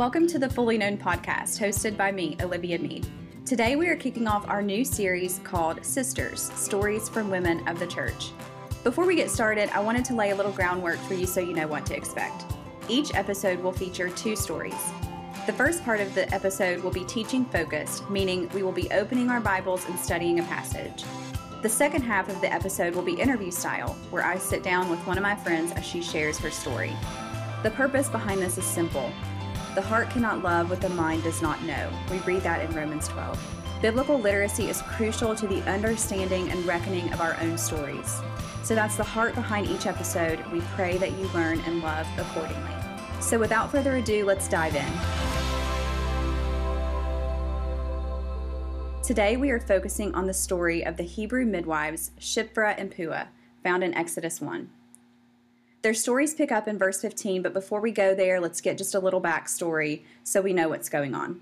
Welcome to the Fully Known podcast, hosted by me, Olivia Mead. Today we are kicking off our new series called Sisters Stories from Women of the Church. Before we get started, I wanted to lay a little groundwork for you so you know what to expect. Each episode will feature two stories. The first part of the episode will be teaching focused, meaning we will be opening our Bibles and studying a passage. The second half of the episode will be interview style, where I sit down with one of my friends as she shares her story. The purpose behind this is simple the heart cannot love what the mind does not know. We read that in Romans 12. Biblical literacy is crucial to the understanding and reckoning of our own stories. So that's the heart behind each episode. We pray that you learn and love accordingly. So without further ado, let's dive in. Today we are focusing on the story of the Hebrew midwives Shiphrah and Puah, found in Exodus 1. Their stories pick up in verse 15, but before we go there, let's get just a little backstory so we know what's going on.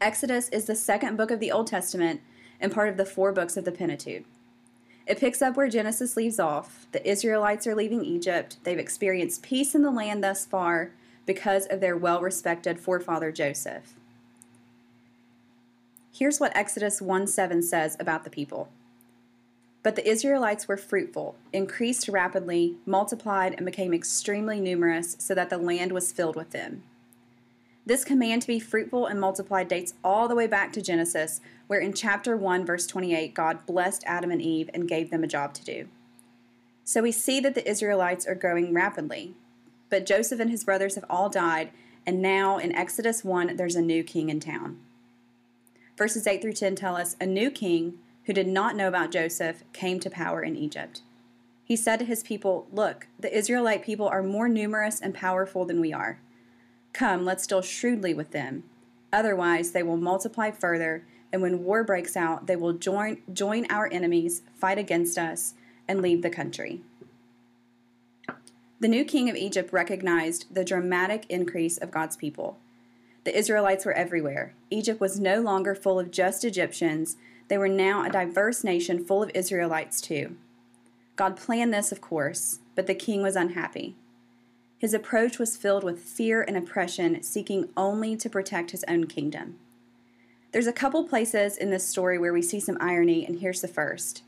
Exodus is the second book of the Old Testament and part of the four books of the Pentateuch. It picks up where Genesis leaves off. The Israelites are leaving Egypt. They've experienced peace in the land thus far because of their well respected forefather Joseph. Here's what Exodus 1 7 says about the people. But the Israelites were fruitful, increased rapidly, multiplied, and became extremely numerous, so that the land was filled with them. This command to be fruitful and multiply dates all the way back to Genesis, where in chapter 1, verse 28, God blessed Adam and Eve and gave them a job to do. So we see that the Israelites are growing rapidly. But Joseph and his brothers have all died, and now in Exodus 1, there's a new king in town. Verses 8 through 10 tell us a new king who did not know about Joseph, came to power in Egypt. He said to his people, Look, the Israelite people are more numerous and powerful than we are. Come, let's deal shrewdly with them. Otherwise, they will multiply further, and when war breaks out, they will join, join our enemies, fight against us, and leave the country. The new king of Egypt recognized the dramatic increase of God's people. The Israelites were everywhere. Egypt was no longer full of just Egyptians, they were now a diverse nation full of Israelites, too. God planned this, of course, but the king was unhappy. His approach was filled with fear and oppression, seeking only to protect his own kingdom. There's a couple places in this story where we see some irony, and here's the first.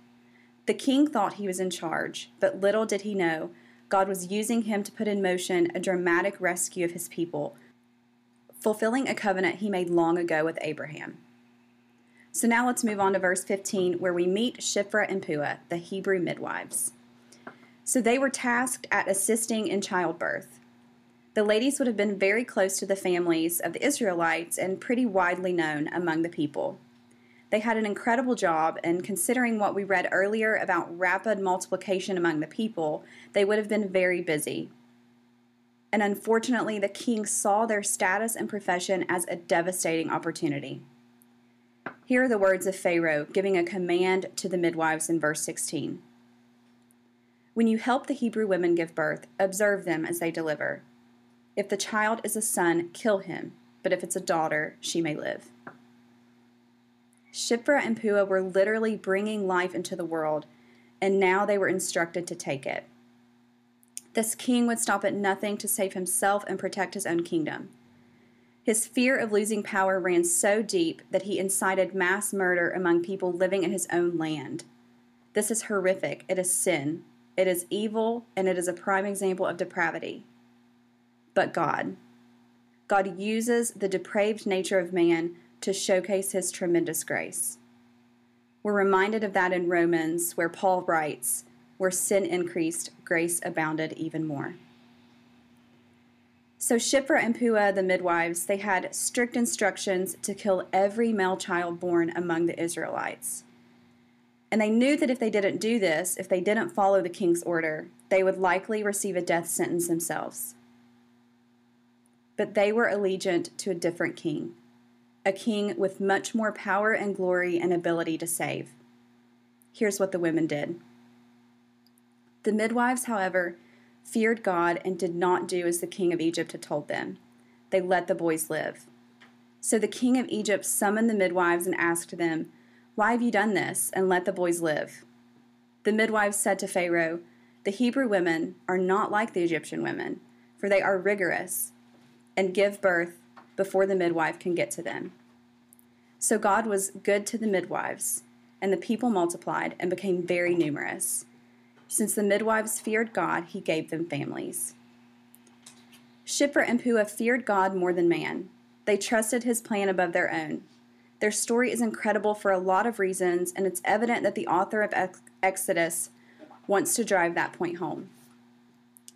The king thought he was in charge, but little did he know God was using him to put in motion a dramatic rescue of his people, fulfilling a covenant he made long ago with Abraham. So now let's move on to verse 15, where we meet Shiphrah and Puah, the Hebrew midwives. So they were tasked at assisting in childbirth. The ladies would have been very close to the families of the Israelites and pretty widely known among the people. They had an incredible job, and considering what we read earlier about rapid multiplication among the people, they would have been very busy. And unfortunately, the king saw their status and profession as a devastating opportunity. Here are the words of Pharaoh giving a command to the midwives in verse 16. When you help the Hebrew women give birth, observe them as they deliver. If the child is a son, kill him, but if it's a daughter, she may live. Shiphrah and Puah were literally bringing life into the world, and now they were instructed to take it. This king would stop at nothing to save himself and protect his own kingdom. His fear of losing power ran so deep that he incited mass murder among people living in his own land. This is horrific. It is sin. It is evil, and it is a prime example of depravity. But God. God uses the depraved nature of man to showcase his tremendous grace. We're reminded of that in Romans, where Paul writes, Where sin increased, grace abounded even more. So Shiphrah and Puah, the midwives, they had strict instructions to kill every male child born among the Israelites. And they knew that if they didn't do this, if they didn't follow the king's order, they would likely receive a death sentence themselves. But they were allegiant to a different king, a king with much more power and glory and ability to save. Here's what the women did. The midwives, however, feared God and did not do as the king of Egypt had told them. They let the boys live. So the king of Egypt summoned the midwives and asked them, Why have you done this and let the boys live? The midwives said to Pharaoh, The Hebrew women are not like the Egyptian women, for they are rigorous. and give birth before the midwife can get to them. So God was good to the midwives, and the people multiplied and became very numerous. Since the midwives feared God, he gave them families. Shiphrah and Puah feared God more than man. They trusted his plan above their own. Their story is incredible for a lot of reasons, and it's evident that the author of Exodus wants to drive that point home.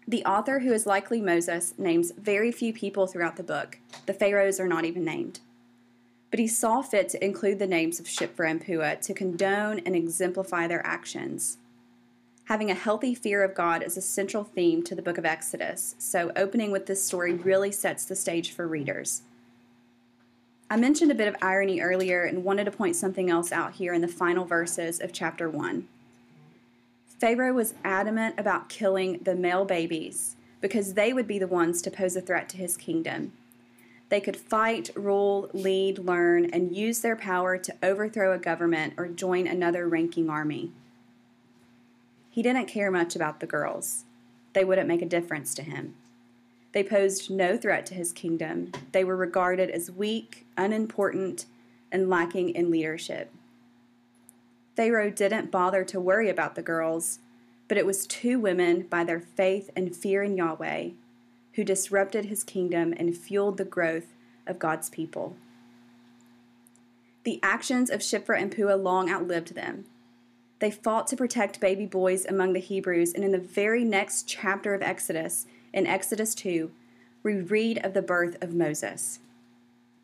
The author, who is likely Moses, names very few people throughout the book. The pharaohs are not even named. But he saw fit to include the names of Shiphrah and Puah to condone and exemplify their actions. Having a healthy fear of God is a central theme to the book of Exodus, so opening with this story really sets the stage for readers. I mentioned a bit of irony earlier and wanted to point something else out here in the final verses of chapter 1. Pharaoh was adamant about killing the male babies because they would be the ones to pose a threat to his kingdom. They could fight, rule, lead, learn, and use their power to overthrow a government or join another ranking army. He didn't care much about the girls. They wouldn't make a difference to him. They posed no threat to his kingdom. They were regarded as weak, unimportant, and lacking in leadership. Pharaoh didn't bother to worry about the girls, but it was two women by their faith and fear in Yahweh who disrupted his kingdom and fueled the growth of God's people. The actions of Shiphrah and Puah long outlived them. They fought to protect baby boys among the Hebrews, and in the very next chapter of Exodus, in Exodus 2, we read of the birth of Moses,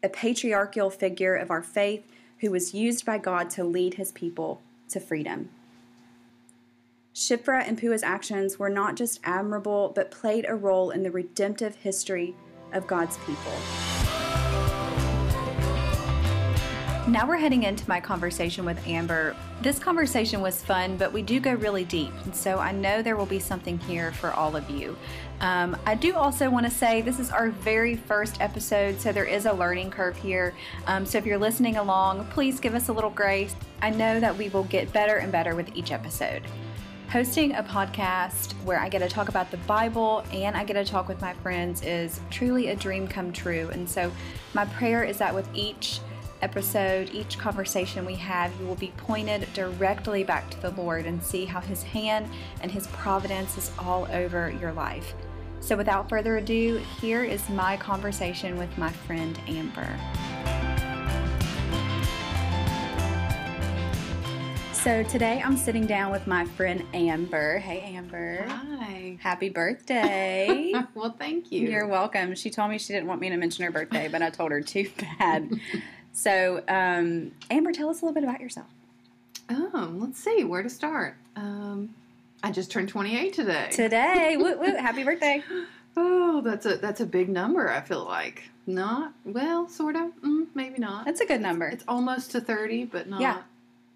a patriarchal figure of our faith who was used by God to lead his people to freedom. Shiphrah and Puah's actions were not just admirable, but played a role in the redemptive history of God's people. Now we're heading into my conversation with Amber. This conversation was fun, but we do go really deep, and so I know there will be something here for all of you. Um, I do also want to say this is our very first episode, so there is a learning curve here. Um, so if you're listening along, please give us a little grace. I know that we will get better and better with each episode. Hosting a podcast where I get to talk about the Bible and I get to talk with my friends is truly a dream come true. And so, my prayer is that with each episode, each conversation we have, you will be pointed directly back to the Lord and see how His hand and His providence is all over your life. So, without further ado, here is my conversation with my friend Amber. So, today I'm sitting down with my friend Amber. Hey, Amber. Hi. Happy birthday. well, thank you. You're welcome. She told me she didn't want me to mention her birthday, but I told her too bad. So, um, Amber, tell us a little bit about yourself. Um, let's see where to start. Um, I just turned 28 today. Today, woo woo! Happy birthday! Oh, that's a that's a big number. I feel like not well, sort of, mm, maybe not. That's a good number. It's almost to 30, but not yeah.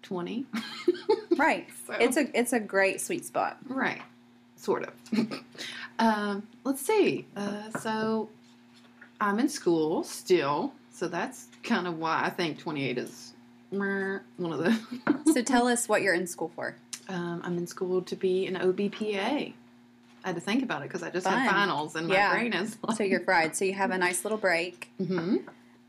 20. right. So. It's a it's a great sweet spot. Right. Sort of. um, let's see. Uh, so I'm in school still, so that's kind of why I think 28 is one of the. so tell us what you're in school for. Um, I'm in school to be an OBPA. I had to think about it because I just Fun. had finals and my brain is. Like... So you're fried. So you have a nice little break. Mm-hmm.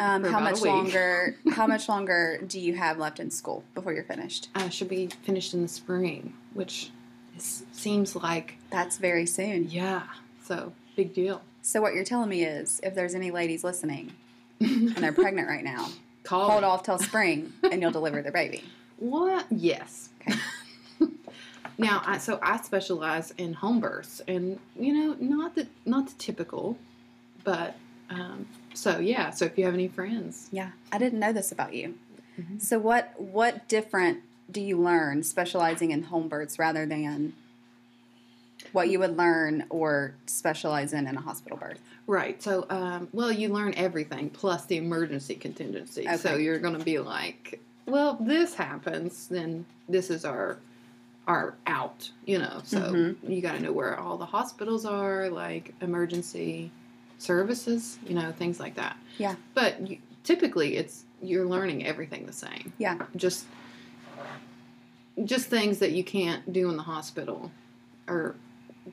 Um, how much longer? how much longer do you have left in school before you're finished? I should be finished in the spring, which is, seems like that's very soon. Yeah. So big deal. So what you're telling me is, if there's any ladies listening, and they're pregnant right now, Call hold me. off till spring, and you'll deliver their baby. What? Yes. Okay. now, I, so I specialize in home births, and you know, not the not the typical, but um, so yeah. So if you have any friends, yeah, I didn't know this about you. Mm-hmm. So what what different do you learn specializing in home births rather than what you would learn or specialize in in a hospital birth? Right. So, um, well, you learn everything plus the emergency contingency. Okay. So you're going to be like, well, if this happens, then this is our our out. You know, so mm-hmm. you got to know where all the hospitals are, like emergency services. You know, things like that. Yeah. But you, typically, it's you're learning everything the same. Yeah. Just just things that you can't do in the hospital or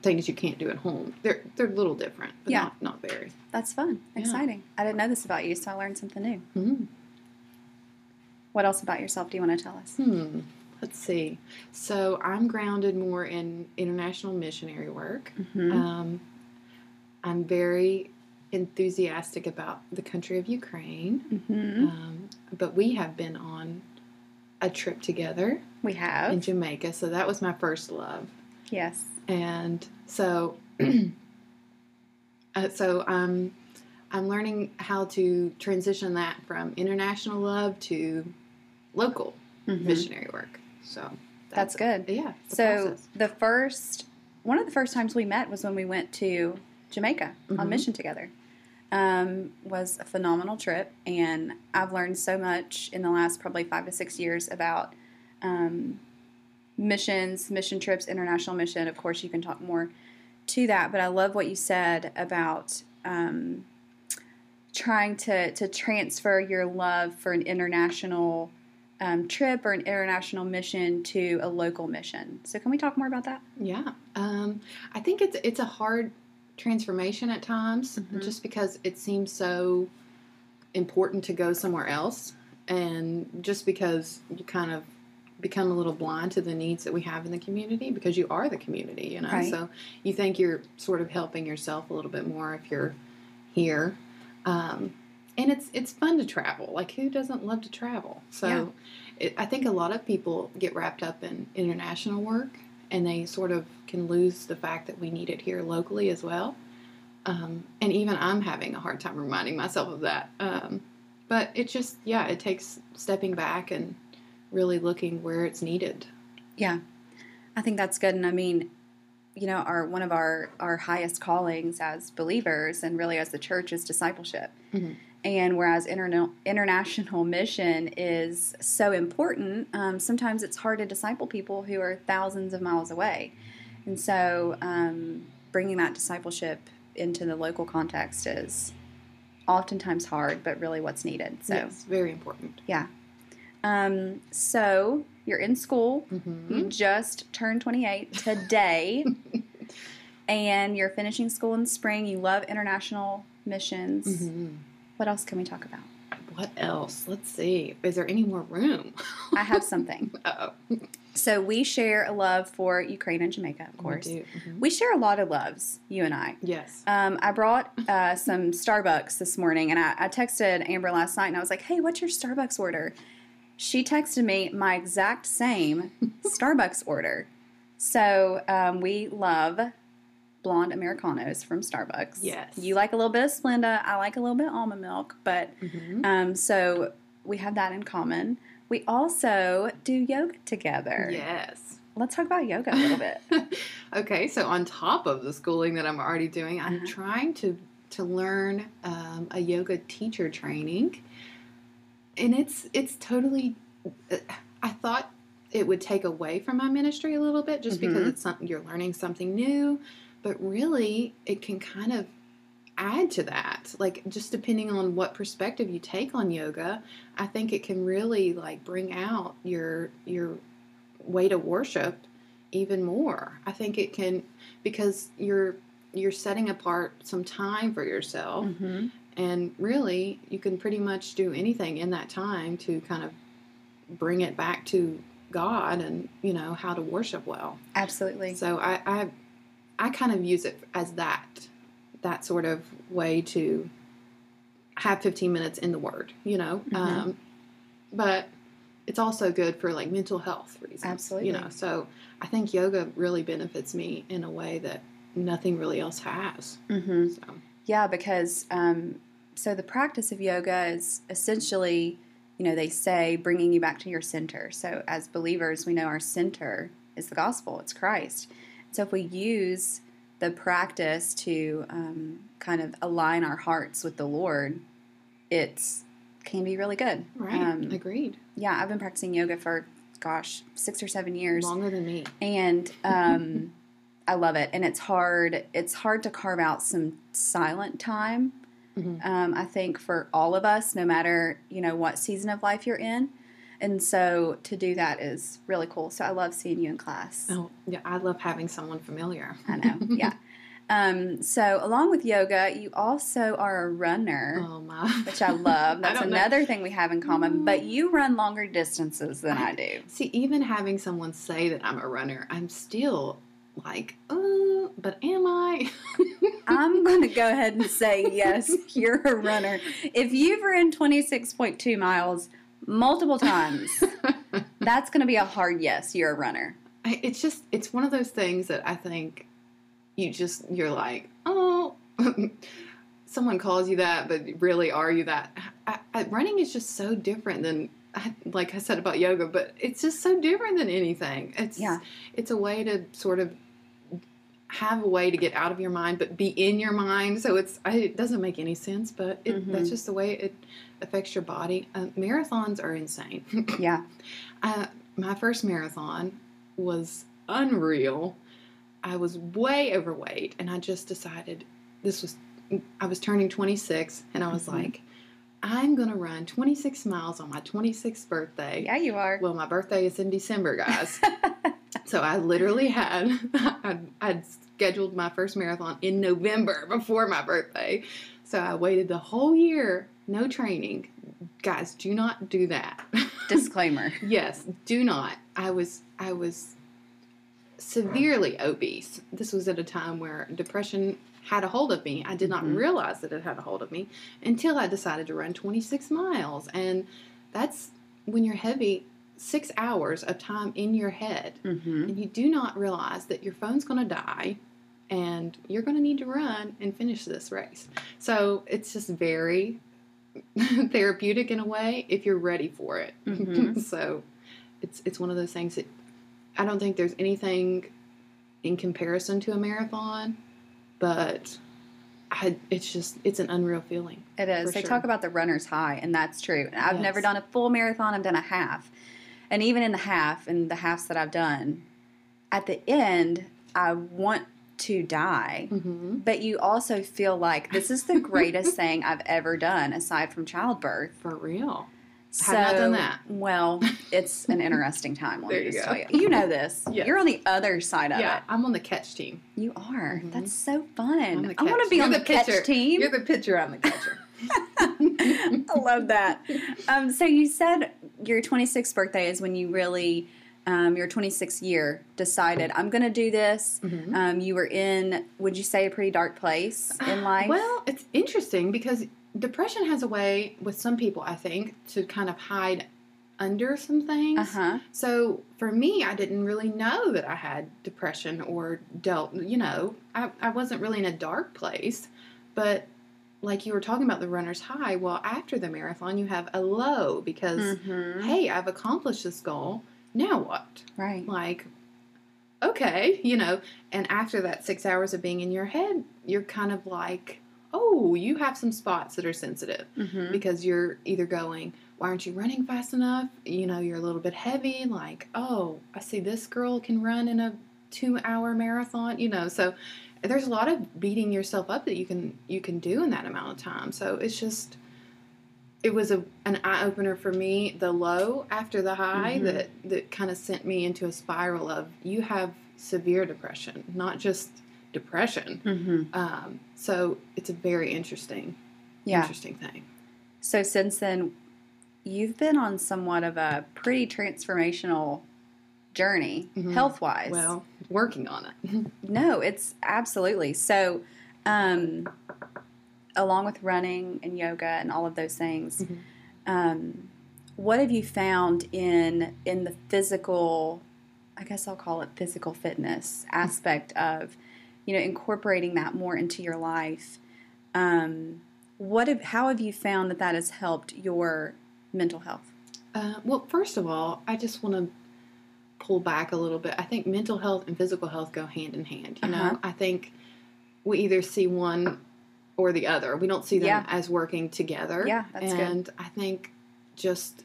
things you can't do at home. They're they're a little different, but Yeah. not, not very. That's fun. Yeah. Exciting. I didn't know this about you, so I learned something new. Mm. What else about yourself do you want to tell us? Hmm. Let's see. So I'm grounded more in international missionary work. Mhm. Um, I'm very enthusiastic about the country of Ukraine. Mhm. Um, but we have been on a trip together We have in. Jamaica, so that was my first love. Yes. And so uh, so I'm I'm learning how to transition that from international love to local Mhm. missionary work. So That's good. Yeah. So process. the first, one of the first times we met was when we went to Jamaica on Mhm. mission together. Um, was a phenomenal trip, and I've learned so much in the last probably five to six years about um, missions, mission trips, international mission. Of course, you can talk more to that, but I love what you said about um, trying to to transfer your love for an international um, trip or an international mission to a local mission. So, can we talk more about that? yeah, um, I think it's it's a hard transformation at times, Mhm. just because it seems so important to go somewhere else, and just because you kind of become a little blind to the needs that we have in the community because you are the community, you know. Right. So you think you're sort of helping yourself a little bit more if you're here. Um, and it's it's fun to travel. Like who doesn't love to travel? So Yeah. it, I think a lot of people get wrapped up in international work and they sort of can lose the fact that we need it here locally as well. Um, and even I'm having a hard time reminding myself of that. Um, but it just, yeah, it takes stepping back and really looking where it's needed. Yeah, I think that's good. And I mean, you know, our one of our our highest callings as believers and really as the church is discipleship. Mhm. And whereas interna- international mission is so important, um, sometimes it's hard to disciple people who are thousands of miles away. And so, um, bringing that discipleship into the local context is oftentimes hard, but really what's needed. So, yes, very important. Um, so you're in school. hmm You just turned 28 today, and you're finishing school in spring. You love international missions. hmm What else can we talk about? What else? Let's see. Is there any more room? I have something. oh, So we share a love for Ukraine and Jamaica, of course. We do. Mhm. We share a lot of loves, you and I. Yes. Um, I brought uh, some Starbucks this morning, and I, I texted Amber last night, and I was like, "Hey, what's your Starbucks order?" She texted me my exact same Starbucks order. So um, we love blonde Americanos from Starbucks. Yes. You like a little bit of Splenda. I like a little bit of almond milk, but Mhm. um, so we have that in common. We also do yoga together. Yes. Let's talk about yoga a little bit. okay, so on top of the schooling that I'm already doing, I'm Uh-huh. trying to to learn um, a yoga teacher training, and it's it's totally. I thought it would take away from my ministry a little bit, just because Mhm. it's something you're learning something new, but really it can kind of add to that like just depending on what perspective you take on yoga i think it can really like bring out your your way to worship even more. I think it can because you're you're setting apart some time for yourself hmm and really you can pretty much do anything in that time to kind of bring it back to God and you know how to worship well. Absolutely. So I I, I kind of use it as that that sort of way to have 15 minutes in the word, you know. Mhm. Um, but it's also good for like mental health reasons. Absolutely. You know, so I think yoga really benefits me in a way that nothing really else has. Mm-hmm. So Yeah, because um, so the practice of yoga is essentially, you know, they say bringing you back to your center. So as believers, we know our center is the gospel, it's Christ. So if we use the practice to um, kind of align our hearts with the Lord, it's can be really good. right, Um, agreed. yeah, I've been practicing yoga for gosh six or seven years Longer than me. and um, I love it. And it's hard. It's hard to carve out some silent time. Mhm. Um, I think for all of us, no matter you know what season of life you're in, And so to do that is really cool. So I love seeing you in class. Oh, yeah, I love having someone familiar. I know. Yeah. Um, so along with yoga, you also are a runner, Oh my. which I love. That's know. another thing we have in common. But you run longer distances than I do. See, even having someone say that I'm a runner, I'm still like, uh, but am I? I'm going to go ahead and say yes, you're a runner. If you've run 26.2 miles multiple times, that's going to be a hard yes, you're a runner. It's just it's one of those things that I think you just you're like oh someone calls you that but really are you that I, I, running is just so different than like I said about yoga but it's just so different than anything it's Yeah. it's a way to sort of have a way to get out of your mind but be in your mind so it's I, it doesn't make any sense but it, Mhm. that's just the way it affects your body uh, marathons are insane Yeah. uh, my first marathon was unreal. I was way overweight, and I just decided this was. I was turning 26, and I was Mhm. like, I'm gonna run 26 miles on my 26th birthday. Yeah, you are. Well, my birthday is in December, guys. so I literally had I'd, I'd scheduled my first marathon in November before my birthday. So I waited the whole year, no training. Guys, do not do that. Disclaimer. Yes, do not. I was I was severely obese. This was at a time where depression had a hold of me. I did not Mhm. realize that it had a hold of me until I decided to run 26 miles. And that's when you're heavy, 6 hours of time in your head. Mm-hmm. And you do not realize that your phone's going to die and you're going to need to run and finish this race. So, it's just very therapeutic in a way if you're ready for it. Mhm. so it's it's one of those things that I don't think there's anything in comparison to a marathon, but I, it's just it's an unreal feeling. It is. They sure. talk about the runner's high, and that's true. I've never done a full marathon. I've done a half, and even in the half, and the halves that I've done, at the end, I want to die. Mm-hmm. But you also feel like this is the greatest thing I've ever done, aside from childbirth. For real. So, Have not done that. Well, it's an interesting time. Let There me you just go. tell you. You know this. Yes. You're on the other side of it. Yeah, it. I'm on the catch team. You are. Mhm. That's so fun. I want to be You're on the the, catch pitcher. team. You're the pitcher. I'm the catcher. I love that. Um, so you said your 26th birthday is when you really, um, your 26th year, decided I'm going to do this. Mhm. Um, you were in, would you say, a pretty dark place in life? Well, it's interesting because depression has a way with some people, I think, to kind of hide under some things. uh huh. So for me, I didn't really know that I had depression or dealt, you know, I, I wasn't really in a dark place. But like you were talking about the runner's high, well, after the marathon, you have a low because, hmm hey, I've accomplished this goal. Now what? Right. Like, okay, you know, and after that six hours of being in your head, you're kind of like, oh, you have some spots that are sensitive hmm because you're either going, why aren't you running fast enough? You know, you're a little bit heavy, like, oh, I see this girl can run in a two hour marathon, you know, so there's a lot of beating yourself up that you can you can do in that amount of time. So it's just it was a an eye opener for me, the low after the high Mhm. that that kind of sent me into a spiral of you have severe depression, not just depression. hmm Um, so it's a very interesting, Yeah. interesting thing. So since then, you've been on somewhat of a pretty transformational journey, Mhm. health wise. Well, working on it. No, it's absolutely. So, um, along with running and yoga and all of those things, Mhm. um, what have you found in in the physical? I guess I'll call it physical fitness aspect of, you know, incorporating that more into your life. Um, what have, how have you found that that has helped your mental health? Uh, well, first of all, I just want to pull back a little bit. I think mental health and physical health go hand in hand. You Uh-huh. know, I think we either see one or the other. We don't see them Yeah. as working together. Yeah, that's good. and I think just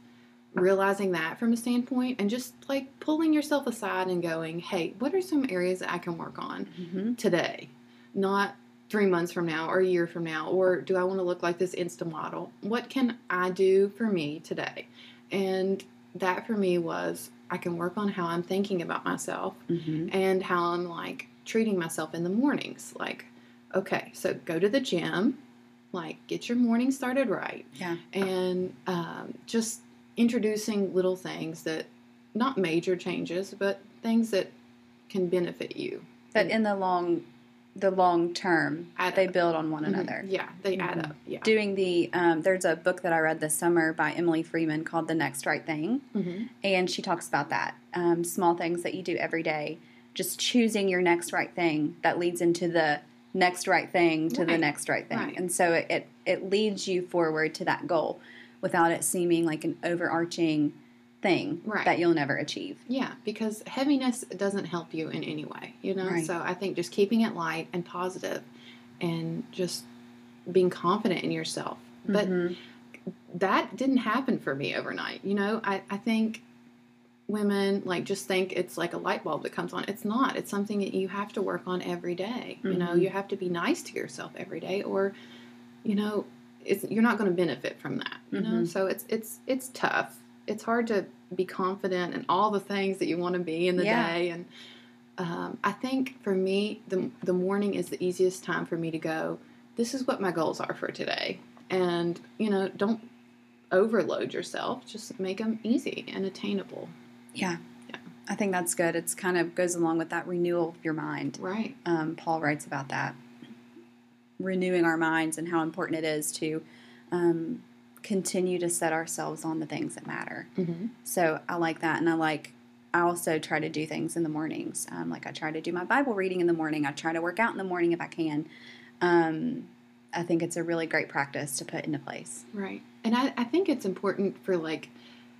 realizing that from a standpoint and just like pulling yourself aside and going, hey, what are some areas that I can work on? Mm-hmm. today, not three months from now or a year from now, or do I want to look like this Insta model? What can I do for me today? And that for me was I can work on how I'm thinking about myself Mm-hmm. and how I'm like treating myself in the mornings. Like, okay, so go to the gym, like get your morning started right, Yeah. and um, just introducing little things that, not major changes, but things that can benefit you. But in the long, the long term, Add they build on one Mhm. another. Yeah, they add Mhm. up. Yeah. Doing the um, there's a book that I read this summer by Emily Freeman called The Next Right Thing, hmm and she talks about that um, small things that you do every day, just choosing your next right thing that leads into the next right thing to the next right thing, Right. and so it, it it leads you forward to that goal without it seeming like an overarching thing Right. that you'll never achieve. Yeah, because heaviness doesn't help you in any way, you know? Right. So I think just keeping it light and positive and just being confident in yourself. But Mhm. that didn't happen for me overnight. You know, I, I think women like just think it's like a light bulb that comes on. It's not. It's something that you have to work on every day. You know, Mhm. you have to be nice to yourself every day or you know, it's you're not going to benefit from that, you know? Mhm. So it's it's it's tough. It's hard to be confident in all the things that you want to be in the Yeah. day and um, I think for me, the the morning is the easiest time for me to go. This is what my goals are for today, and you know, don't overload yourself. Just make them easy and attainable. Yeah. Yeah. I think that's good. It's kind of goes along with that renewal of your mind. Right. Um, Paul writes about that. Renewing our minds and how important it is to um, continue to set ourselves on the things that matter. Mm-hmm. So I like that. And I like, I also try to do things in the mornings. Um, like I try to do my Bible reading in the morning. I try to work out in the morning if I can. Um, I think it's a really great practice to put into place. Right. And I, I think it's important for like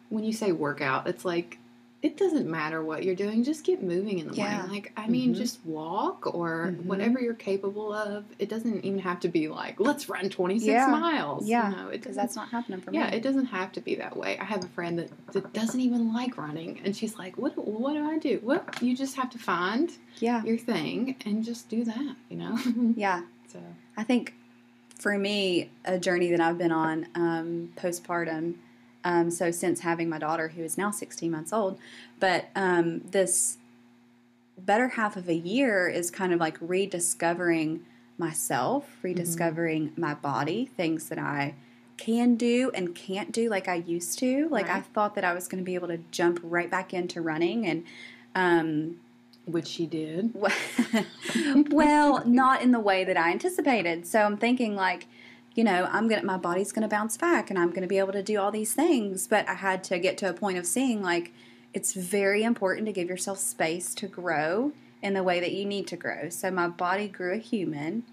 when you say workout, it's like it doesn't matter what you're doing, just get moving in the Yeah. morning. Like I mean, Mhm. just walk or Mhm. whatever you're capable of. It doesn't even have to be like let's run 26 Yeah. miles. Yeah, You know, it Because doesn't that's not happening for me. Yeah, it doesn't have to be that way. I have a friend that, that doesn't even like running, and she's like, "What? What do I do? Well, you just have to find yeah. your thing and just do that." You know. Yeah. so. I think for me, a journey that I've been on um, postpartum, um, so since having my daughter, who is now 16 months old, but um, this better half of a year is kind of like rediscovering myself, rediscovering my body, things that I can do and can't do like I used to. Like I thought that I was going to be able to jump right back into running and um, Which she did. well, not in the way that I anticipated. So I'm thinking like, you know, I'm gonna my body's gonna bounce back and I'm gonna be able to do all these things. But I had to get to a point of seeing like it's very important to give yourself space to grow in the way that you need to grow. So my body grew a human,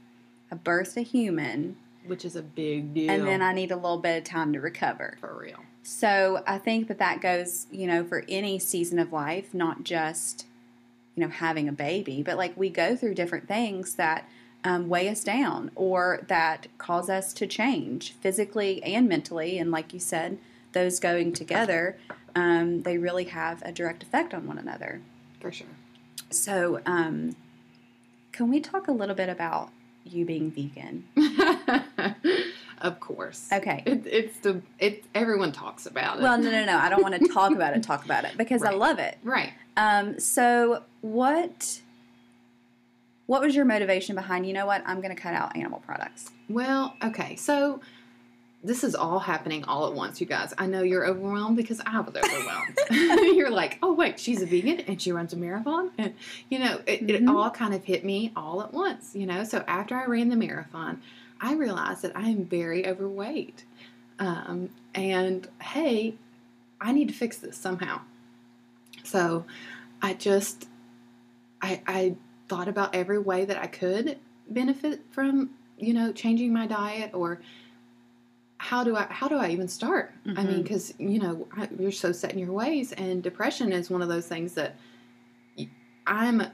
I birthed a human, Which is a big deal. and then I need a little bit of time to recover. for real. So I think that that goes, you know, for any season of life, not just, you know, having a baby, but like we go through different things that um, weigh us down or that cause us to change physically and mentally. And like you said, those going together, um, they really have a direct effect on one another. For sure. So, um, can we talk a little bit about you being vegan? of course. Okay. It, it's the it. Everyone talks about it. Well, no, no, no. I don't want to talk about it. Talk about it because I love it. right. Um, so what what was your motivation behind, you know what, I'm gonna cut out animal products? Well, okay. So this is all happening all at once, you guys. I know you're overwhelmed because I was overwhelmed. you're like, oh wait, she's a vegan and she runs a marathon, and you know, it, it Mhm. all kind of hit me all at once. You know, so after I ran the marathon, I realized that I am very overweight, um, and hey, I need to fix this somehow. So I just, I, I thought about every way that I could benefit from, you know, changing my diet or how do I how do I even start? I mean, because you know you're so set in your ways, and depression is one of those things that I'm an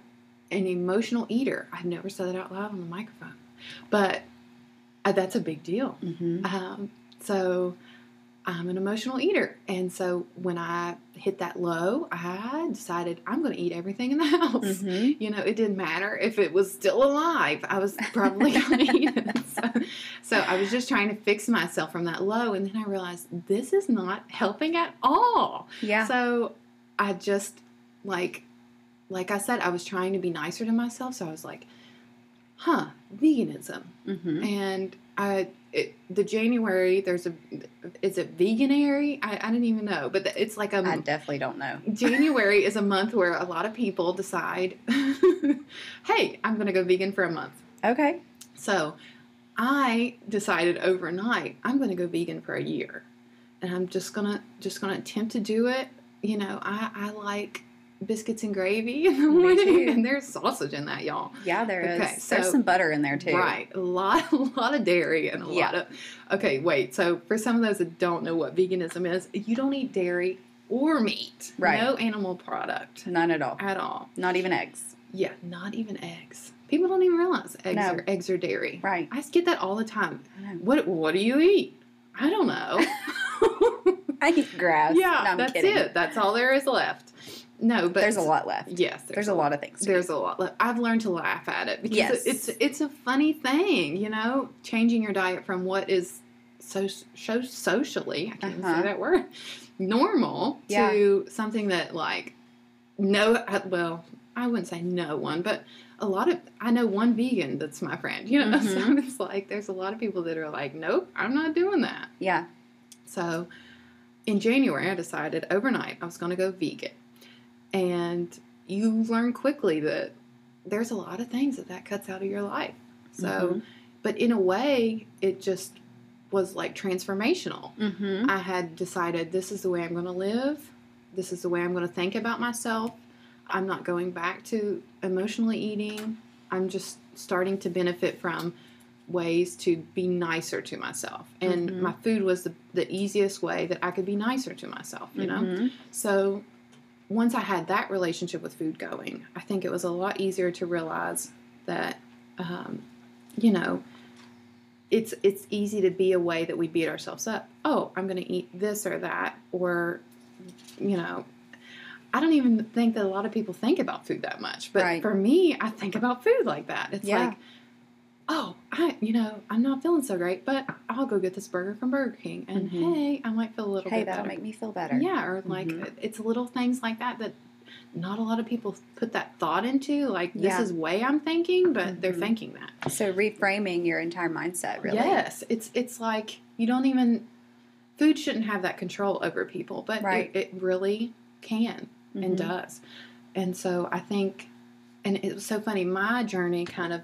emotional eater. I've never said that out loud on the microphone, but uh, that's a big deal. Mm-hmm. Um, so I'm an emotional eater. And so when I hit that low, I decided I'm going to eat everything in the house. Mhm. You know, it didn't matter if it was still alive. I was probably going to eat it. So, so I was just trying to fix myself from that low. And then I realized this is not helping at all. Yeah. So I just like like I said, I was trying to be nicer to myself. So I was like, huh, veganism. hmm And I it, the January there's a is it veganary? I, I didn't even know, but it's like a I definitely don't know. January is a month where a lot of people decide, hey, I'm going to go vegan for a month. Okay. So I decided overnight I'm going to go vegan for a year, and I'm just gonna just gonna attempt to do it. You know, I I like biscuits and gravy in the morning, and there's sausage in that, y'all. Yeah, there is. Okay, There's so- some butter in there too. Right, a lot, a lot of dairy and a Yeah. lot of. Okay, wait. So for some of those that don't know what veganism is, you don't eat dairy or meat. Right. No animal product None at all. at all. Not even eggs. Yeah, not even eggs. People don't even realize eggs No. are eggs are dairy. Right. I get that all the time. What What do you eat? I don't know. I eat grass. yeah, No, that's kidding. it. That's all there is left. No, but There's a lot left. Yes, There's, a lot of things. There's a lot left. I've learned to laugh at it because Yes. it's it's a funny thing, you know, changing your diet from what is so so socially, I can't Uh-huh. say that word, normal Yeah. to something that like no uh, well, I wouldn't say no one, but a lot of I know one vegan that's my friend, you know. So Mhm. it's like there's a lot of people that are like, nope, I'm not doing that. yeah. So in January, I decided overnight I was going to go vegan. And you learn quickly that there's a lot of things that that cuts out of your life. So, Mhm. but in a way, it just was like transformational. Mm-hmm. I had decided this is the way I'm going to live. This is the way I'm going to think about myself. I'm not going back to emotionally eating. I'm just starting to benefit from ways to be nicer to myself. And Mhm. my food was the, the easiest way that I could be nicer to myself, you know? Mhm. So once I had that relationship with food going, I think it was a lot easier to realize that, um, you know, it's it's easy to be a way that we beat ourselves up. Oh, I'm going to eat this or that, or you know, I don't even think that a lot of people think about food that much. But Right. for me, I think about food like that. It's Yeah. like, oh, I you know, I'm not feeling so great, but I'll go get this burger from Burger King, and Mhm. hey, I might feel a little Hey, bit that'll better. make me feel better. Yeah, or like Mhm. it's little things like that that not a lot of people put that thought into. Like this Yeah. is way I'm thinking, but they're Mhm. thinking that. So reframing your entire mindset, really. Yes, it's it's like you don't even food shouldn't have that control over people, but Right. it, it really can and Mhm. does. And so I think, and it was so funny. My journey kind of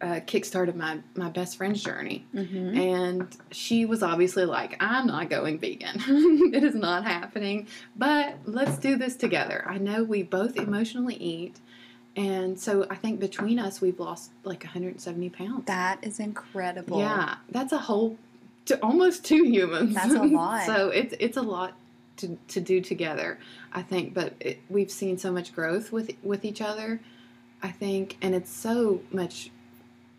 uh, kickstarted my my best friend's journey. Mhm. And she was obviously like, I'm not going vegan. it is not happening. But let's do this together. I know we both emotionally eat. And so I think between us, we've lost like 170 pounds. That is incredible. Yeah, that's a whole, to almost two humans. That's a lot. so it's it's a lot to, to do together, I think. But it, we've seen so much growth with with each other, I think, and it's so much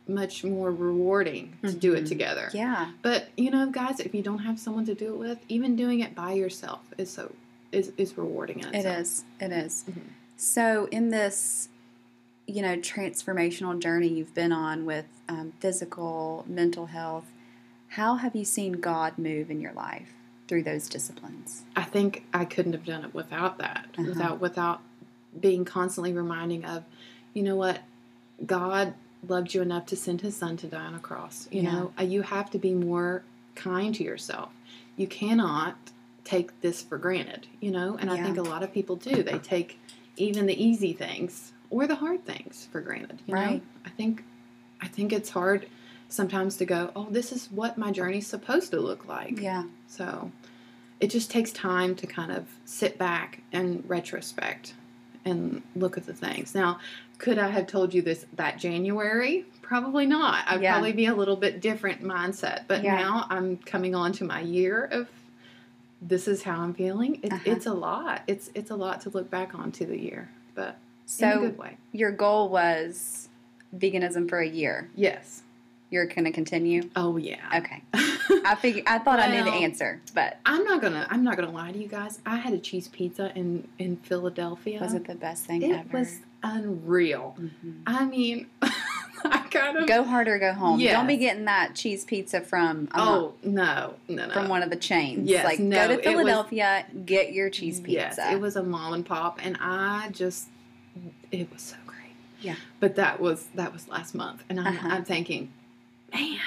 much more rewarding to do it Mhm. together. Yeah. But you know, guys, if you don't have someone to do it with, even doing it by yourself is so is is rewarding in It is. It is. Mhm. So, in this, you know, transformational journey you've been on with um, physical, mental health, how have you seen God move in your life through those disciplines? I think I couldn't have done it without that. Uh-huh. Without without being constantly reminding of, you know what, God loved you enough to send His Son to die on a cross. You Yeah. know, Uh, you have to be more kind to yourself. You cannot take this for granted. You know, and I think a lot of people do. They take even the easy things or the hard things for granted. You know, Right. I think I think it's hard sometimes to go, oh, this is what my journey's supposed to look like. Yeah. So it just takes time to kind of sit back and retrospect and look at the things. Now, could I have told you this that January? Probably not. I'd Yeah. probably be a little bit different mindset. But Yeah. now I'm coming on to my year of this is how I'm feeling. It, Uh-huh. It's a lot. It's it's a lot to look back on to the year, but in a So, good way. your goal was veganism for a year. Yes. You're going to continue? Oh yeah. Okay. I figured I thought I knew the answer, but I'm not gonna. I'm not gonna lie to you guys. I had a cheese pizza in in Philadelphia. was it the best thing It ever? was unreal. Mhm. I mean, I kind of Go hard or go home. Don't be getting that cheese pizza from um, Oh no, no, no. from one of the chains. Yes, like no, go to it was- Philadelphia, get your cheese pizza. Yes, it was a mom and pop, and I just, it was so great. Yeah. But that was that was last month, and I'm, Uh-huh. I'm thinking, man,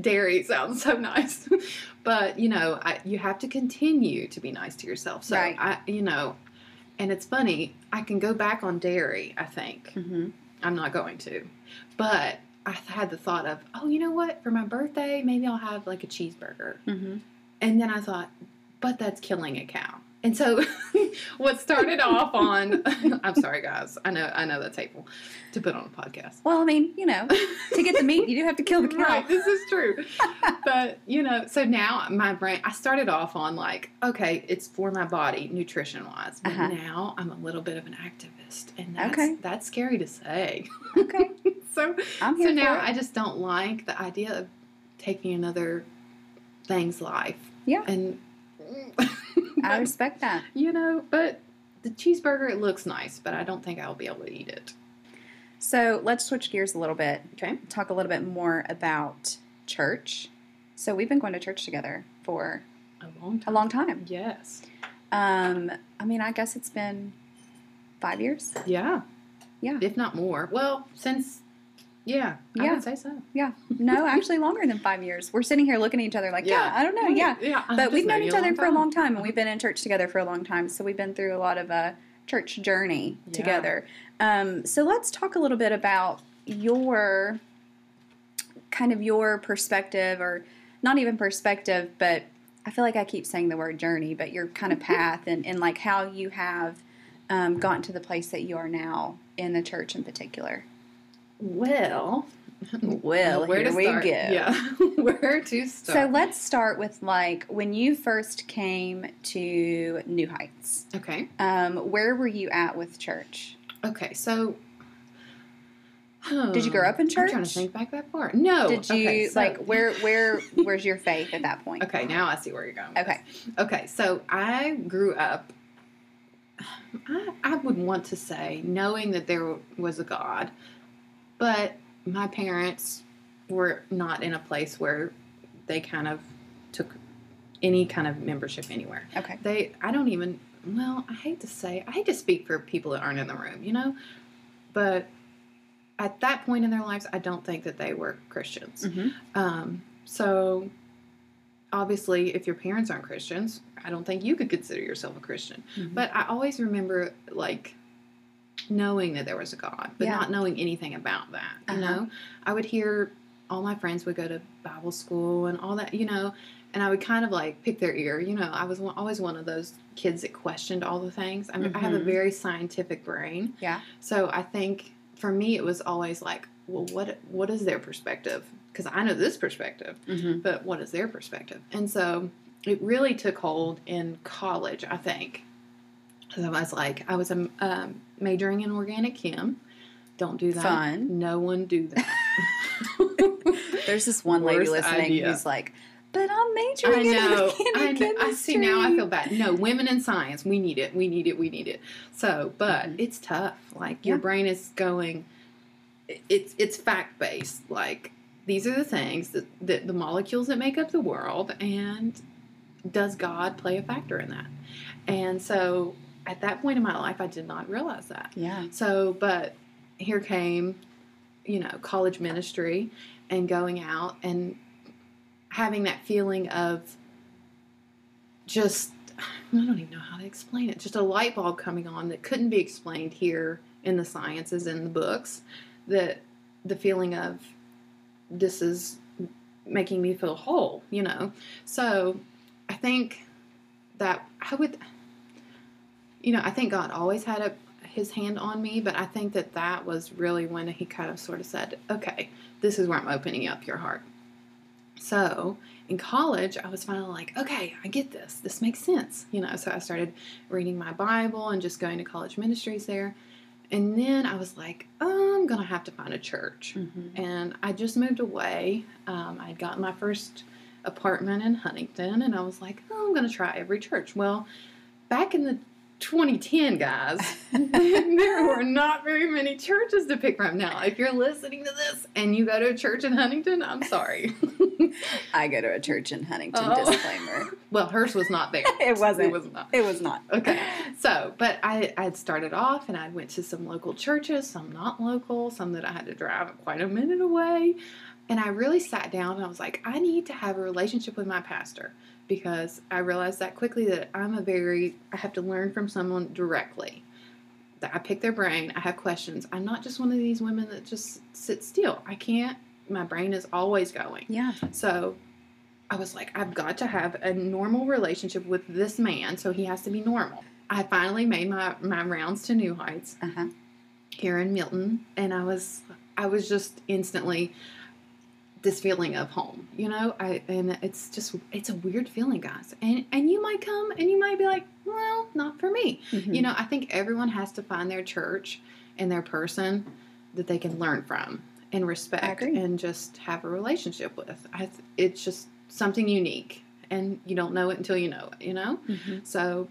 dairy sounds so nice, but you know, I, you have to continue to be nice to yourself. So Right. I, you know, and it's funny. I can go back on dairy. I think hmm I'm not going to, but. I had the thought of, oh, you know what? For my birthday, maybe I'll have like a cheeseburger. hmm And then I thought, but that's killing a cow. And so what started off on I'm sorry guys. I know I know that's hateful to put on a podcast. Well, I mean, you know, to get the meat, you do have to kill the cow. Right, this is true. but you know, so now my brain I started off on like, okay, it's for my body, nutrition wise. But Uh-huh. now I'm a little bit of an activist. And that's Okay. that's scary to say. Okay, so I'm so now. I just don't like the idea of taking another thing's life. Yeah. And I respect that. you know, but the cheeseburger it looks nice, but I don't think I'll be able to eat it. So let's switch gears a little bit. Okay. Talk a little bit more about church. So we've been going to church together for A long time. a long time. Yes. Um, I mean, I guess it's been five years. Yeah. Yeah. If not more. Well, since yeah, I Yeah. would say so. Yeah, no, actually longer than five years. We're sitting here looking at each other like, yeah, Yeah. I don't know, yeah. Yeah. I But we've known each other for a long time, and we've been in church together for a long time. So we've been through a lot of a church journey Yeah. together. Um, so let's talk a little bit about your kind of your perspective, or not even perspective, but I feel like I keep saying the word journey, but your kind of path and, and like how you have um, gotten to the place that you are now in the church in particular. Well, Well, where here to we go. Yeah, where to start? So let's start with like when you first came to New Heights. okay, Um, where were you at with church? okay. So, Did you grow up in I'm trying to church? think back that far. No. Did you okay, so- like where where where's your faith at that point? Okay, now I see where you're going. Okay. this. Okay, so I grew up. I, I would want to say knowing that there was a God, but my parents were not in a place where they kind of took any kind of membership anywhere. Okay. They, I don't even. Well, I hate to say, I hate to speak for people that aren't in the room, you know, but at that point in their lives, I don't think that they were Christians. hmm Um, so, obviously, if your parents aren't Christians, I don't think you could consider yourself a Christian. Mhm. But I always remember, like, knowing that there was a God, but Yeah. not knowing anything about that. You Uh-huh. know, I would hear all my friends would go to Bible school and all that, you know, and I would kind of like pick their ear. You know, I was one, always one of those kids that questioned all the things. I, mean, I have a Mhm. very scientific brain. Yeah. So I think for me, it was always like, well, what what is their perspective? Because I know this perspective, hmm but what is their perspective? And so it really took hold in college, I think. Because I was like, I was a um, majoring in organic chem. Don't do that. Fun. No one do that. There's this one lady Worst listening idea. who's like, "But I'm majoring I in know. organic I, know. I see now. I feel bad. No, women in science. We need it. We need it. We need it. So, but Mhm. it's tough. Like your Yeah. brain is going. It's it's fact based. Like these are the things that, that the molecules that make up the world, and does God play a factor in that? And so, at that point in my life, I did not realize that. Yeah. So, but here came, you know, college ministry and going out and having that feeling of just, I don't even know how to explain it, just a light bulb coming on that couldn't be explained here in the sciences in the books. That the feeling of this is making me feel whole, you know. So I think that I would you know, I think God always had a, his hand on me, but I think that that was really when he kind of sort of said, okay, this is where I'm opening up your heart. So in college, I was finally like, okay, I get this. This makes sense. You know, so I started reading my Bible and just going to college ministries there. And then I was like, oh, I'm going to have to find a church. Mhm. And I just moved away. Um, I'd gotten my first apartment in Huntington, and I was like, oh, I'm going to try every church. Well, back in the 2010, guys, there were not very many churches to pick from. Now, if you're listening to this and you go to a church in Huntington, I'm sorry. I go to a church in Huntington. Oh. Disclaimer. well, hers was not there. It wasn't. It was not. It was not. Okay. So, but I I'd started off and I went to some local churches, some not local, some that I had to drive quite a minute away. And I really sat down and I was like, I need to have a relationship with my pastor because I realized that quickly that I'm a very I have to learn from someone directly. That I pick their brain, I have questions. I'm not just one of these women that just sit still. I can't my brain is always going. Yeah. So I was like, I've got to have a normal relationship with this man, so he has to be normal. I finally made my, my rounds to New Heights Uh huh. here in Milton, and I was I was just instantly this feeling of home, you know. I and it's just it's a weird feeling, guys. And and you might come and you might be like, well, not for me. Mm-hmm. You know, I think everyone has to find their church and their person that they can learn from and respect and just have a relationship with. I, it's just something unique, and you don't know it until you know it. You know. Mhm. So,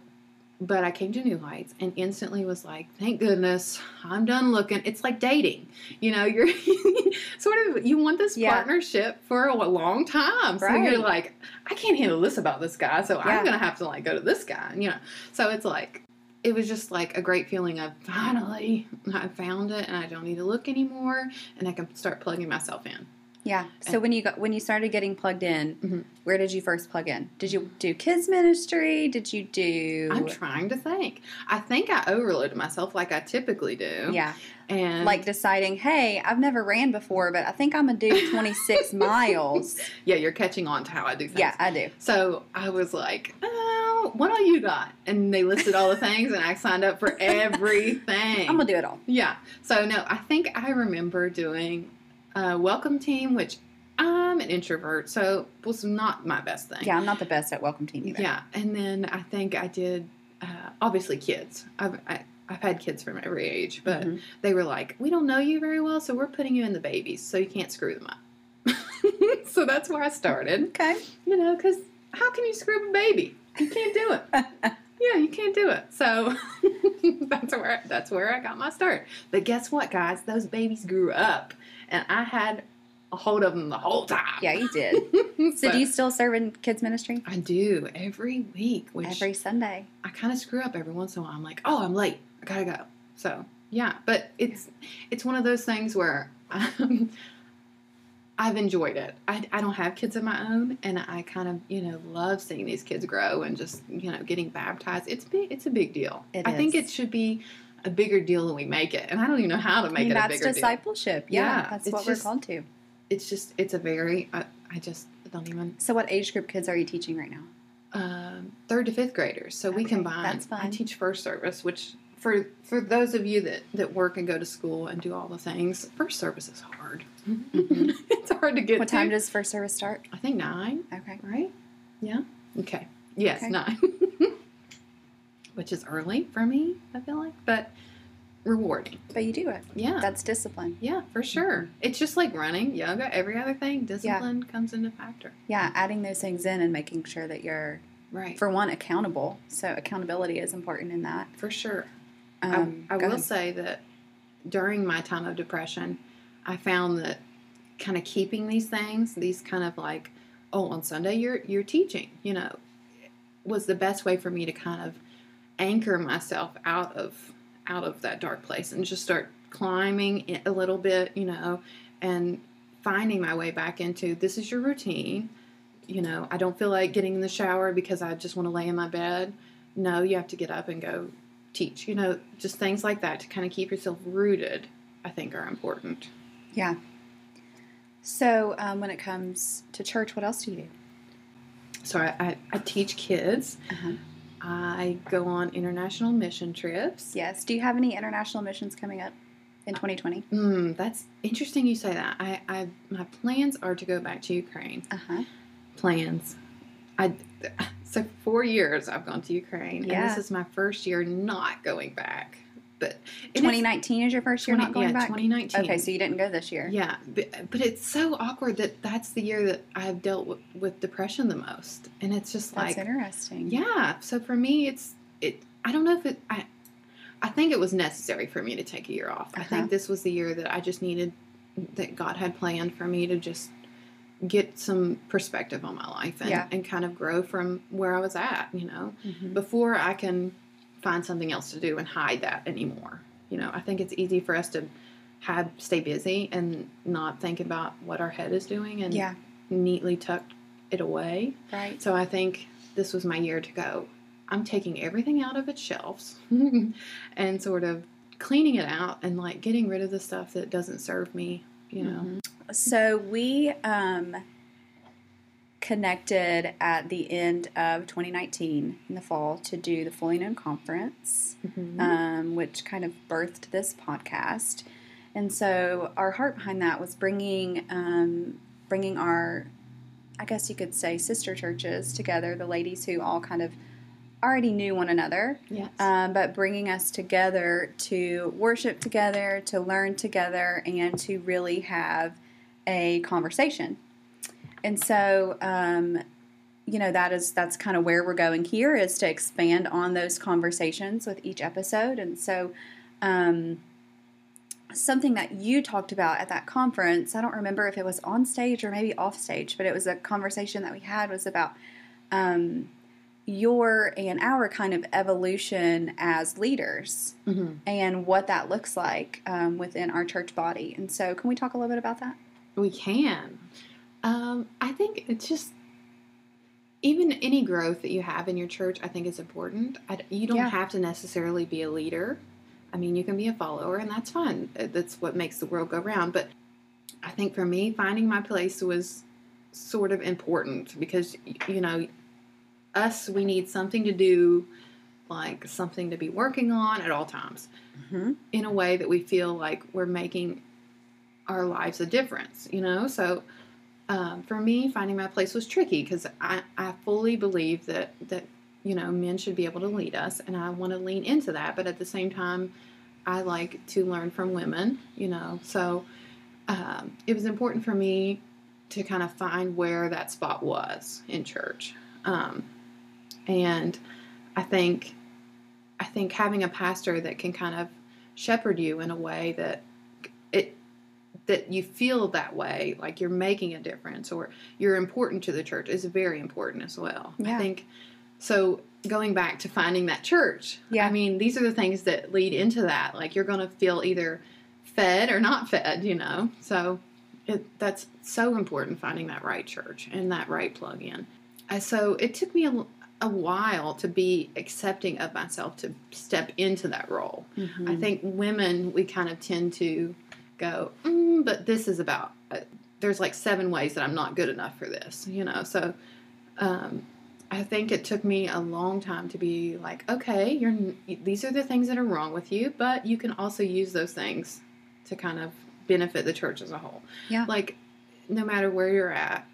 but I came to New Heights and instantly was like, thank goodness I'm done looking. It's like dating, you know. You're sort of you want this Yeah. partnership for a long time, so Right. you're like, I can't handle this about this guy, so Yeah. I'm gonna have to like go to this guy, you know. So it's like. It was just like a great feeling of finally I found it and I don't need to look anymore and I can start plugging myself in. Yeah. So when you got when you started getting plugged in, Mhm. where did you first plug in? Did you do kids ministry? Did you do? I'm trying to think. I think I overloaded myself like I typically do. yeah, And like deciding, hey, I've never ran before, but I think I'm gonna do 26 miles. yeah, you're catching on to how I do things. Yeah, I do. So I was like, oh, what all you got? And they listed all the things, and I signed up for everything. I'm gonna do it all. yeah. So no, I think I remember doing a welcome team, which I'm an introvert, so was not my best thing. Yeah, I'm not the best at welcome team either. Yeah, and then I think I did uh, obviously kids. I've I, I've had kids from every age, but Mhm. they were like, "We don't know you very well, so we're putting you in the babies, so you can't screw them up." so that's where I started. Okay. You know, because how can you screw up a baby? You can't do it. yeah, you can't do it. So that's where that's where I got my start. But guess what, guys? Those babies grew up, and I had a hold of them the whole time. Yeah, you did. So, do you still serve in kids ministry I do every week, which every Sunday? I kind of screw up every once in a while. I'm like, oh, I'm late. I gotta go. So yeah, but it's it's one of those things where um, I've enjoyed it. I, I don't have kids of my own, and I kind of you know love seeing these kids grow and just you know getting baptized. It's big. It's a big deal. It I think it should be a bigger deal than we make it, and I don't even know how to I make mean, it a that's bigger deal. discipleship. Yeah, Yeah, that's what just- we're called to. It's just it's a very I, I just don't even So, what age group kids are you teaching right now? um, third to fifth graders. So we combine. that's fine. I teach first service, which for for those of you that that work and go to school and do all the things, first service is hard. Mhm. it's hard to get. What to. time does first service start? I think nine, Okay. right? Yeah. Okay. Yes, Okay. nine. which is early for me. I feel like, but rewarding. But you do it. Yeah. That's discipline. yeah, for sure. It's just like running, yoga, every other thing. Discipline comes into factor. Yeah, adding those things in and making sure that you're, Right. for one, accountable. So, accountability is important in that. For sure. Um, I, I will ahead. say that during my time of depression, I found that kind of keeping these things, these kind of like, oh, on Sunday you're you're teaching, you know, was the best way for me to kind of anchor myself out of out of that dark place and just start climbing a little bit, you know, and finding my way back into this is your routine. You know, I don't feel like getting in the shower because I just want to lay in my bed. No, you have to get up and go teach. You know, just things like that to kind of keep yourself rooted, I think are important. Yeah. So, um, when it comes to church, what else do you do? So I, I, I teach kids. Uh-huh. I go on international mission trips. Yes. Do you have any international missions coming up in 2020? Mm, that's interesting you say that. I, I my plans are to go back to Ukraine. Uh huh. Plans. I so four years I've gone to Ukraine, and Yeah. this is my first year not going back. But 2019 is your first year 20 not going yeah, back? 2019. Okay, so you didn't go this year. Yeah, but, but it's so awkward that that's the year that I've dealt with, with depression the most, and it's just That's like, interesting. yeah. So for me, it's it. I don't know if it. I, I think it was necessary for me to take a year off. I Uh-huh. think this was the year that I just needed, that God had planned for me to just get some perspective on my life and, Yeah. and kind of grow from where I was at. You know, Mhm. before I can find something else to do and hide that anymore. You know, I think it's easy for us to have stay busy and not think about what our head is doing and Yeah, neatly tuck it away. right. So I think this was my year to go. I'm taking everything out of its shelves and sort of cleaning it out and like getting rid of the stuff that doesn't serve me, you know. Mhm. So we um, connected at the end of 2019 in the fall to do the Fully Known Conference, Mhm. um, which kind of birthed this podcast. And so our heart behind that was bringing um, bringing our, I guess you could say, sister churches together, the ladies who all kind of already knew one another yes. um, but bringing us together to worship together, to learn together, and to really have a conversation. And so, um, you know, that is that's kind of where we're going here is to expand on those conversations with each episode. And so, um, something that you talked about at that conference, I don't remember if it was on stage or maybe off stage, but it was a conversation that we had was about. Um, your and our kind of evolution as leaders Mhm. and what that looks like um, within our church body. And so, can we talk a little bit about that? We can. Um, I think it's just even any growth that you have in your church, I think is important. I you don't Yeah. have to necessarily be a leader. I mean, you can be a follower, and that's fine. Uh, That's what makes the world go round. But I think for me, finding my place was sort of important because you know, us we need something to do, like something to be working on at all times Mm-hmm. in a way that we feel like we're making our lives a difference, you know? So um, for me, finding my place was tricky because I, I fully believe that, that, you know, men should be able to lead us and I want to lean into that. But at the same time, I like to learn from women, you know? So um, it was important for me to kind of find where that spot was in church. Um, and I think I think having a pastor that can kind of shepherd you in a way that it that you feel that way, like you're making a difference or you're important to the church, is very important as well. Yeah. I think so. Going back to finding that church, Yeah. I mean, these are the things that lead into that. Like you're going to feel either fed or not fed, you know. So it, that's so important finding that right church and that right plug in. Uh, so it took me a, a while to be accepting of myself to step into that role. Mm-hmm. I think women, we kind of tend to go, mm, but this is about, uh, there's like seven ways that I'm not good enough for this, you know? So um, I think it took me a long time to be like, okay, you're, these are the things that are wrong with you, but you can also use those things to kind of benefit the church as a whole. Yeah. Like, no matter where you're at,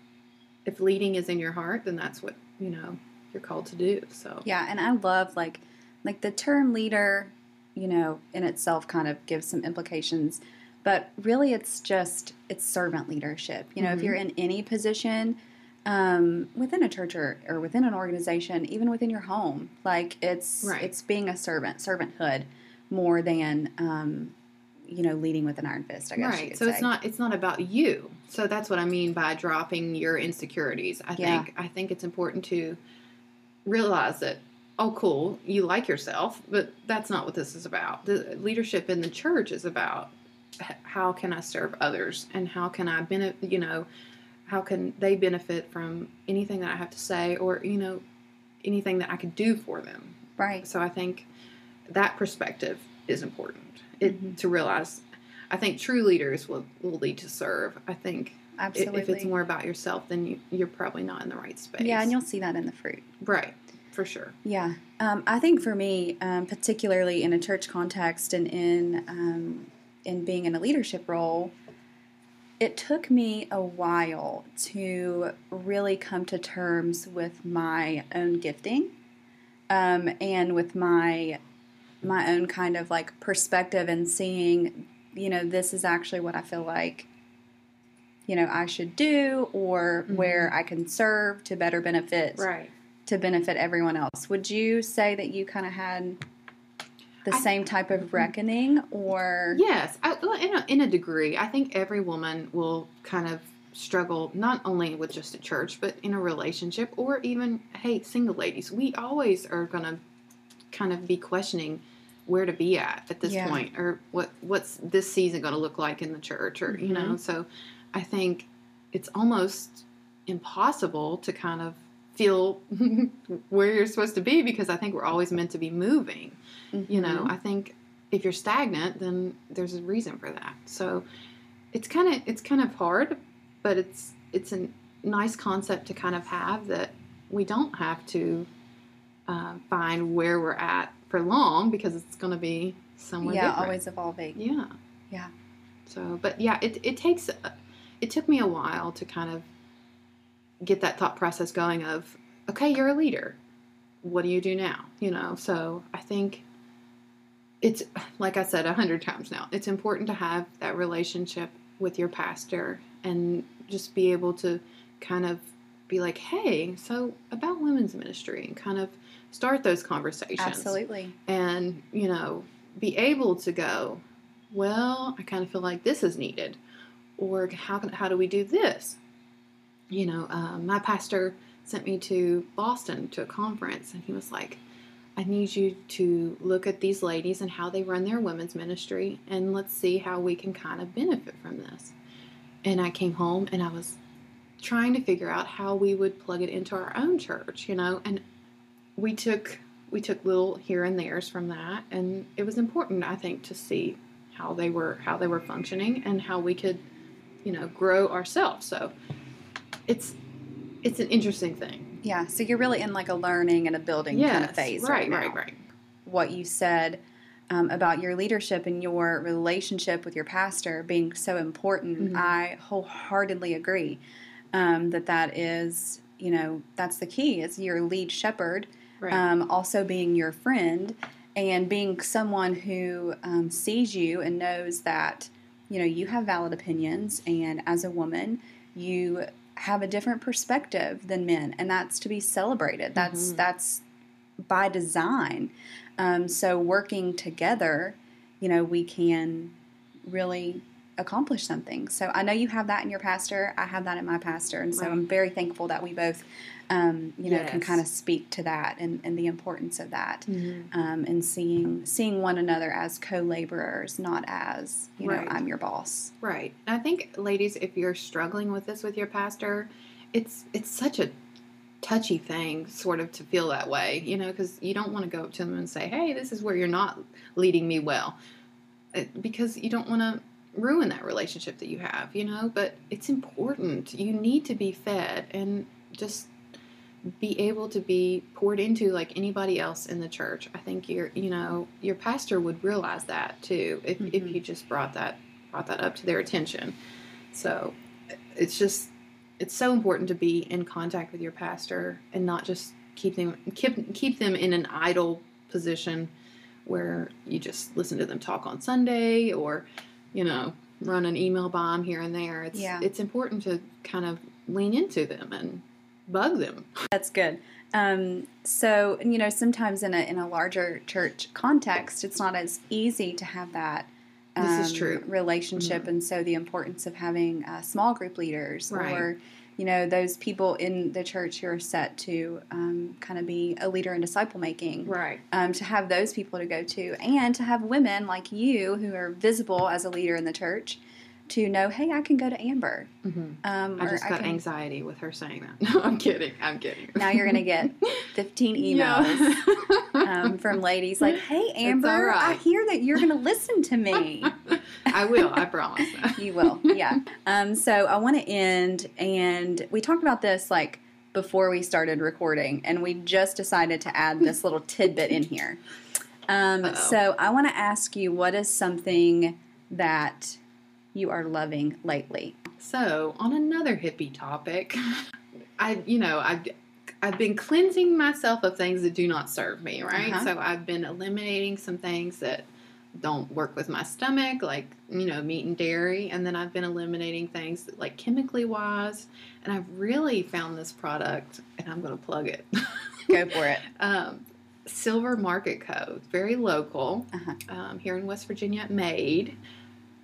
if leading is in your heart, then that's what, you know, you're called to do. So, Yeah, and I love like like the term leader, you know, in itself kind of gives some implications, but really it's just it's servant leadership. You know, if Mhm. you're in any position um, within a church or, or within an organization, even within your home, like it's Right. it's being a servant, servanthood, more than um, you know leading with an iron fist. I guess you right. So it's not it's not about you. So that's what I mean by dropping your insecurities. I Yeah. think I think it's important to realize that oh cool, you like yourself, but that's not what this is about. The leadership in the church is about how can I serve others and how can I benefit, you know, how can they benefit from anything that I have to say or, you know, anything that I could do for them. right. So I think that perspective is important it, Mhm. to realize. I think true leaders will, will lead to serve. I think Absolutely. if it's more about yourself, then you, you're probably not in the right space. yeah, and you'll see that in the fruit. right for sure. Yeah, um, I think for me, um, particularly in a church context and in um, in being in a leadership role, it took me a while to really come to terms with my own gifting um, and with my my own kind of like perspective and seeing, you know, this is actually what I feel like, you know, I should do or Mhm. where I can serve to better benefit Right. to benefit everyone else. Would you say that you kind of had the I- same type of mm-hmm. reckoning or Yes, I, in a, in a degree, I think every woman will kind of struggle not only with just a church, but in a relationship or even hey, single ladies. We always are gonna kind of be questioning where to be at at this Yeah. point, or what what's this season going to look like in the church, or you know. Mm-hmm. So, I think it's almost impossible to kind of feel where you're supposed to be because I think we're always meant to be moving you know Mhm. i think if you're stagnant then there's a reason for that so it's kind of it's kind of hard but it's it's a nice concept to kind of have that we don't have to uh, find where we're at for long because it's going to be somewhere yeah, different. always evolving. yeah Yeah. so but yeah it, it takes it took me a while to kind of get that thought process going of okay you're a leader what do you do now you know so i think it's like i said a hundred times now. It's important to have that relationship with your pastor and just be able to kind of be like hey so about women's ministry and kind of start those conversations. Absolutely. and you know be able to go well i kind of feel like this is needed. Or how can how do we do this? You know um, my pastor sent me to boston to a conference and he was like i need you to look at these ladies and how they run their women's ministry and let's see how we can kind of benefit from this. And i came home and i was trying to figure out how we would plug it into our own church you know and we took we took little here and there's from that and it was important i think to see how they were how they were functioning and how we could you know grow ourselves. So it's it's an interesting thing Yeah. So you're really in like a learning and a building kind of phase. right now. right right What you said um, about your leadership and your relationship with your pastor being so important, Mhm. I wholeheartedly agree um, that that is, you know, that's the key. Is your lead shepherd, right um, also being your friend and being someone who um, sees you and knows that you know you have valid opinions and as a woman you have a different perspective than men and that's to be celebrated. That's Mhm. that's by design. Um, so working together you know we can really accomplish something. So i know you have that in your pastor. I have that in my pastor. And so Right. i'm very thankful that we both um, you know can kind of speak to that and, and the importance of that Mhm. um, and seeing seeing one another as co-laborers not as you know i'm your boss Right. And I think ladies, if you're struggling with this with your pastor, it's it's such a touchy thing sort of to feel that way, you know, because you don't want to go up to them and say, "Hey, this is where you're not leading me well." It- because you don't want to ruin that relationship that you have, you know, but it's important. You need to be fed and just be able to be poured into like anybody else in the church. I think your you know, your pastor would realize that too if if Mhm. you just brought that brought that up to their attention. So it's just it's so important to be in contact with your pastor and not just keep them keep keep them in an idle position where you just listen to them talk on Sunday or you know run an email bomb here and there. It's Yeah. it's important to kind of lean into them and bug them. that's good um, so you know sometimes in a in a larger church context it's not as easy to have that This is um, true. relationship and so the importance of having uh, small group leaders Right. or you know those people in the church who are set to um, kind of be a leader in disciple making Right. um, to have those people to go to and to have women like you who are visible as a leader in the church to know hey i can go to amber hmm um, I just got can- anxiety with her saying that. No, I'm kidding. I'm kidding. now you're going to get 15 emails um, from ladies like hey amber i hear that you're going to listen to me I will. I promise. you will yeah um, so i want to end and we talked about this like before we started recording and we just decided to add this little tidbit in here um, so i want to ask you what is something that you are loving lately So, on another hippie topic, I, you know, I, I've been cleansing myself of things that do not serve me, right? Uh-huh. So I've been eliminating some things that don't work with my stomach, like you know meat and dairy, and then I've been eliminating things that, like chemically wise, and I've really found this product, and I'm going to plug it. Go for it. um, Silver Market Co. Very local Uh-huh. um, here in West Virginia, made.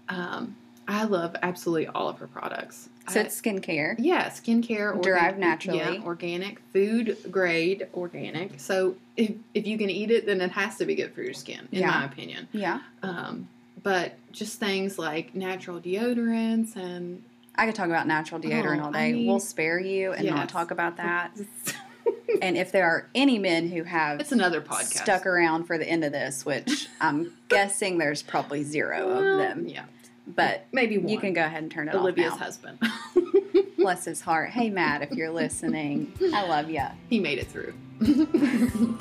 Um, I love absolutely all of her products. So I- it's skincare. yeah, skincare, organ- Derived naturally. yeah, organic, food grade, organic. So if, if you can eat it, then it has to be good for your skin, in Yeah. my opinion. Yeah. Um, but just things like natural deodorants and I could talk about natural deodorant Oh, all I day. mean- we'll spare you and not talk about that. and if there are any men who have it's another podcast. stuck around for the end of this, which I'm guessing there's probably zero of them, Yeah, but maybe one. you can go ahead and turn it Olivia's off now. husband. Bless his heart. Hey, Matt, if you're listening, I love you. he made it through.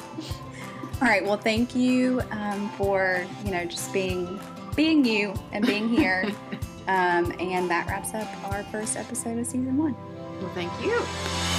All right. Well, thank you um, for you know just being being you and being here. um, and that wraps up our first episode of season one. well, thank you.